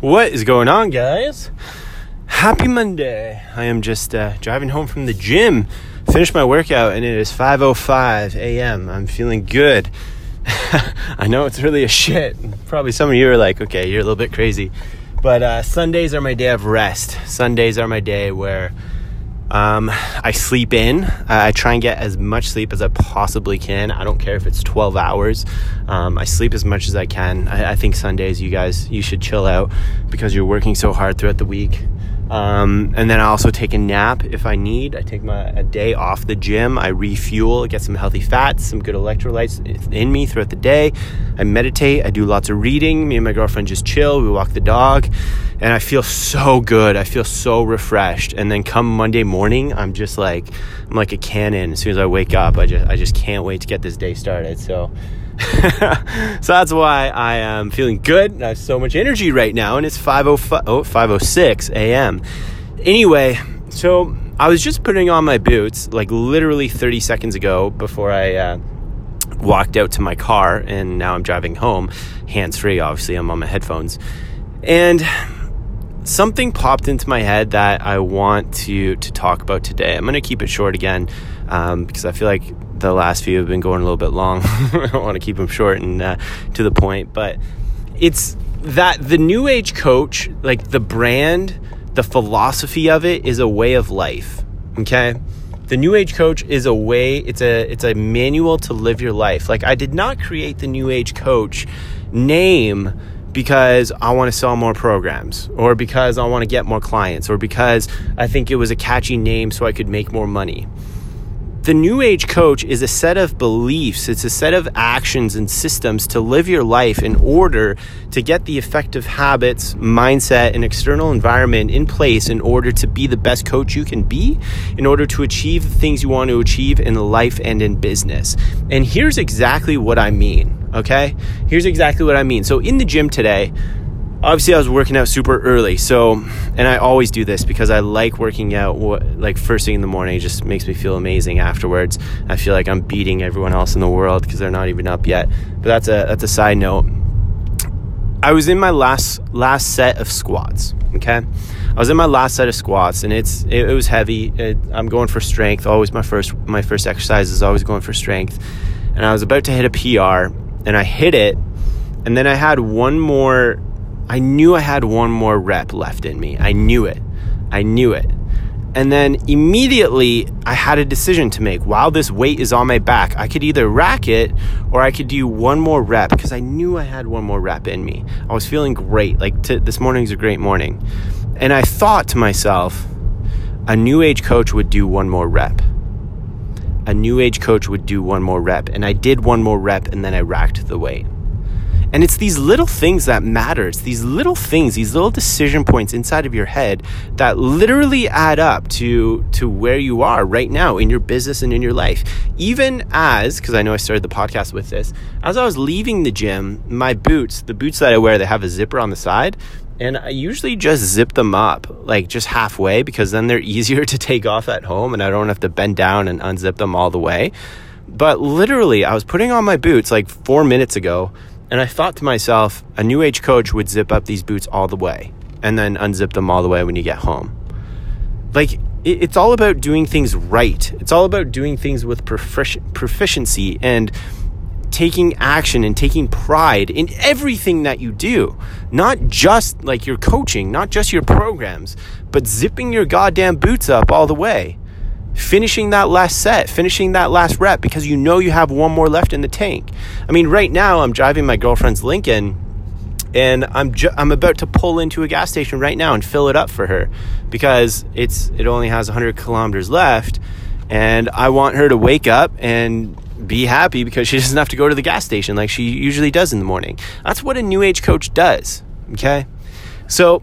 What is going on, guys? Happy Monday. I am just uh, driving home from the gym. Finished my workout and it is 5:05 a.m. I'm feeling good. I know it's really a shit. Probably some of you are like, "Okay, you're a little bit crazy." But uh, Sundays are my day of rest. Sundays are my day where um, I sleep in. I try and get as much sleep as I possibly can. I don't care if it's 12 hours. Um, I sleep as much as I can. I, I, think Sundays, you guys, you should chill out because you're working so hard throughout the week. Um, and then I also take a nap if I need. I take my a day off the gym. I refuel, get some healthy fats, some good electrolytes in me throughout the day. I meditate. I do lots of reading. Me and my girlfriend just chill. We walk the dog, and I feel so good. I feel so refreshed. And then come Monday morning, I'm just like I'm like a cannon. As soon as I wake up, I just I just can't wait to get this day started. So. so that's why I am feeling good. I have so much energy right now, and it's 5.05, oh, 5.06 a.m. Anyway, so I was just putting on my boots like literally 30 seconds ago before I uh, walked out to my car, and now I'm driving home, hands free, obviously, I'm on my headphones. And something popped into my head that I want to, to talk about today. I'm going to keep it short again um, because I feel like the last few have been going a little bit long. I want to keep them short and uh, to the point, but it's that the new age coach, like the brand, the philosophy of it is a way of life. Okay? The new age coach is a way, it's a it's a manual to live your life. Like I did not create the new age coach name because I want to sell more programs or because I want to get more clients or because I think it was a catchy name so I could make more money. The New Age Coach is a set of beliefs, it's a set of actions and systems to live your life in order to get the effective habits, mindset, and external environment in place in order to be the best coach you can be, in order to achieve the things you want to achieve in life and in business. And here's exactly what I mean, okay? Here's exactly what I mean. So, in the gym today, obviously I was working out super early. So, and I always do this because I like working out like first thing in the morning. It just makes me feel amazing afterwards. I feel like I'm beating everyone else in the world because they're not even up yet. But that's a that's a side note. I was in my last last set of squats, okay? I was in my last set of squats and it's it, it was heavy. It, I'm going for strength. Always my first my first exercise is always going for strength. And I was about to hit a PR and I hit it and then I had one more I knew I had one more rep left in me. I knew it. I knew it. And then immediately I had a decision to make. While this weight is on my back, I could either rack it or I could do one more rep because I knew I had one more rep in me. I was feeling great. Like t- this morning's a great morning. And I thought to myself, a new age coach would do one more rep. A new age coach would do one more rep. And I did one more rep and then I racked the weight. And it's these little things that matter. It's these little things, these little decision points inside of your head that literally add up to to where you are right now in your business and in your life. Even as, because I know I started the podcast with this, as I was leaving the gym, my boots, the boots that I wear, they have a zipper on the side. And I usually just zip them up, like just halfway, because then they're easier to take off at home and I don't have to bend down and unzip them all the way. But literally, I was putting on my boots like four minutes ago and I thought to myself, a new age coach would zip up these boots all the way and then unzip them all the way when you get home. Like, it's all about doing things right. It's all about doing things with proficiency and taking action and taking pride in everything that you do. Not just like your coaching, not just your programs, but zipping your goddamn boots up all the way finishing that last set, finishing that last rep because you know you have one more left in the tank. I mean, right now I'm driving my girlfriend's Lincoln and I'm ju- I'm about to pull into a gas station right now and fill it up for her because it's it only has 100 kilometers left and I want her to wake up and be happy because she doesn't have to go to the gas station like she usually does in the morning. That's what a new age coach does, okay? So,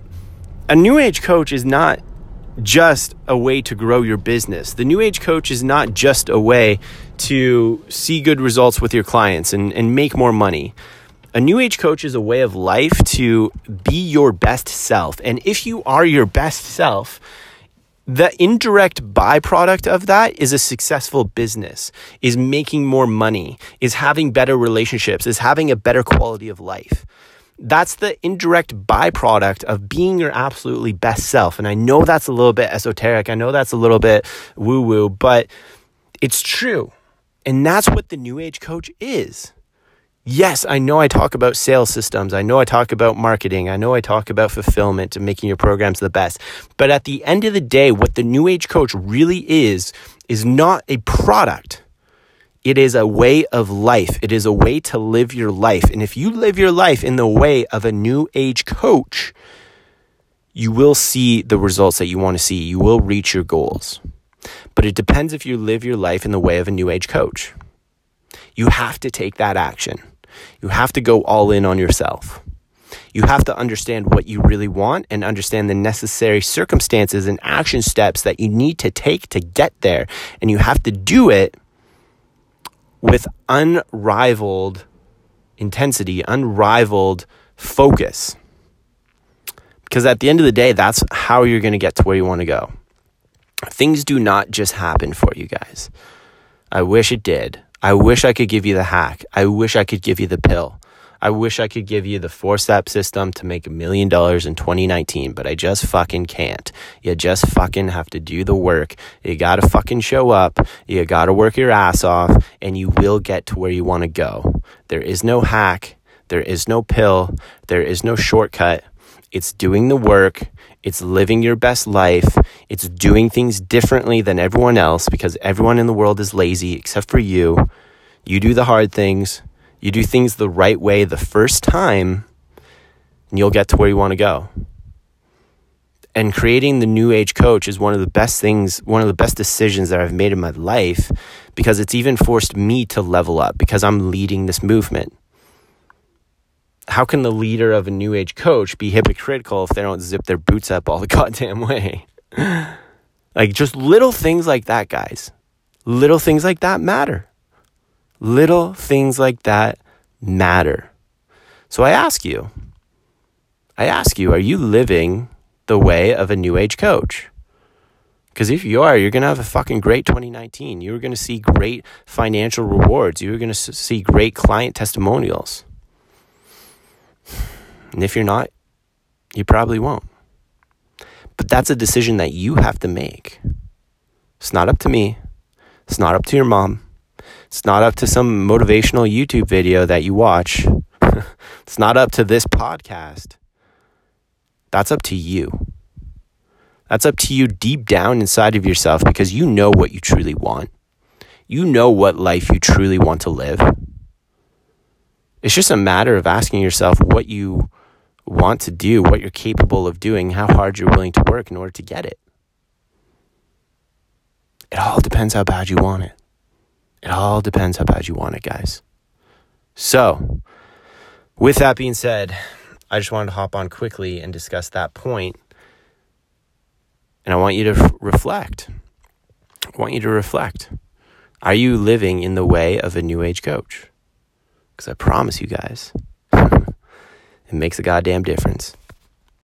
a new age coach is not just a way to grow your business. The New Age Coach is not just a way to see good results with your clients and, and make more money. A New Age Coach is a way of life to be your best self. And if you are your best self, the indirect byproduct of that is a successful business, is making more money, is having better relationships, is having a better quality of life. That's the indirect byproduct of being your absolutely best self. And I know that's a little bit esoteric. I know that's a little bit woo woo, but it's true. And that's what the new age coach is. Yes, I know I talk about sales systems. I know I talk about marketing. I know I talk about fulfillment and making your programs the best. But at the end of the day, what the new age coach really is, is not a product. It is a way of life. It is a way to live your life. And if you live your life in the way of a new age coach, you will see the results that you want to see. You will reach your goals. But it depends if you live your life in the way of a new age coach. You have to take that action. You have to go all in on yourself. You have to understand what you really want and understand the necessary circumstances and action steps that you need to take to get there. And you have to do it with unrivaled intensity, unrivaled focus. Because at the end of the day, that's how you're going to get to where you want to go. Things do not just happen for you guys. I wish it did. I wish I could give you the hack. I wish I could give you the pill. I wish I could give you the four step system to make a million dollars in 2019, but I just fucking can't. You just fucking have to do the work. You gotta fucking show up. You gotta work your ass off, and you will get to where you wanna go. There is no hack. There is no pill. There is no shortcut. It's doing the work. It's living your best life. It's doing things differently than everyone else because everyone in the world is lazy except for you. You do the hard things. You do things the right way the first time, and you'll get to where you want to go. And creating the new age coach is one of the best things, one of the best decisions that I've made in my life because it's even forced me to level up because I'm leading this movement. How can the leader of a new age coach be hypocritical if they don't zip their boots up all the goddamn way? like just little things like that, guys. Little things like that matter. Little things like that matter. So I ask you, I ask you, are you living the way of a new age coach? Because if you are, you're going to have a fucking great 2019. You're going to see great financial rewards. You're going to see great client testimonials. And if you're not, you probably won't. But that's a decision that you have to make. It's not up to me. It's not up to your mom. It's not up to some motivational YouTube video that you watch. it's not up to this podcast. That's up to you. That's up to you deep down inside of yourself because you know what you truly want. You know what life you truly want to live. It's just a matter of asking yourself what you want to do, what you're capable of doing, how hard you're willing to work in order to get it. It all depends how bad you want it. It all depends how bad you want it, guys. So, with that being said, I just wanted to hop on quickly and discuss that point. And I want you to f- reflect. I want you to reflect. Are you living in the way of a new age coach? Because I promise you guys, it makes a goddamn difference.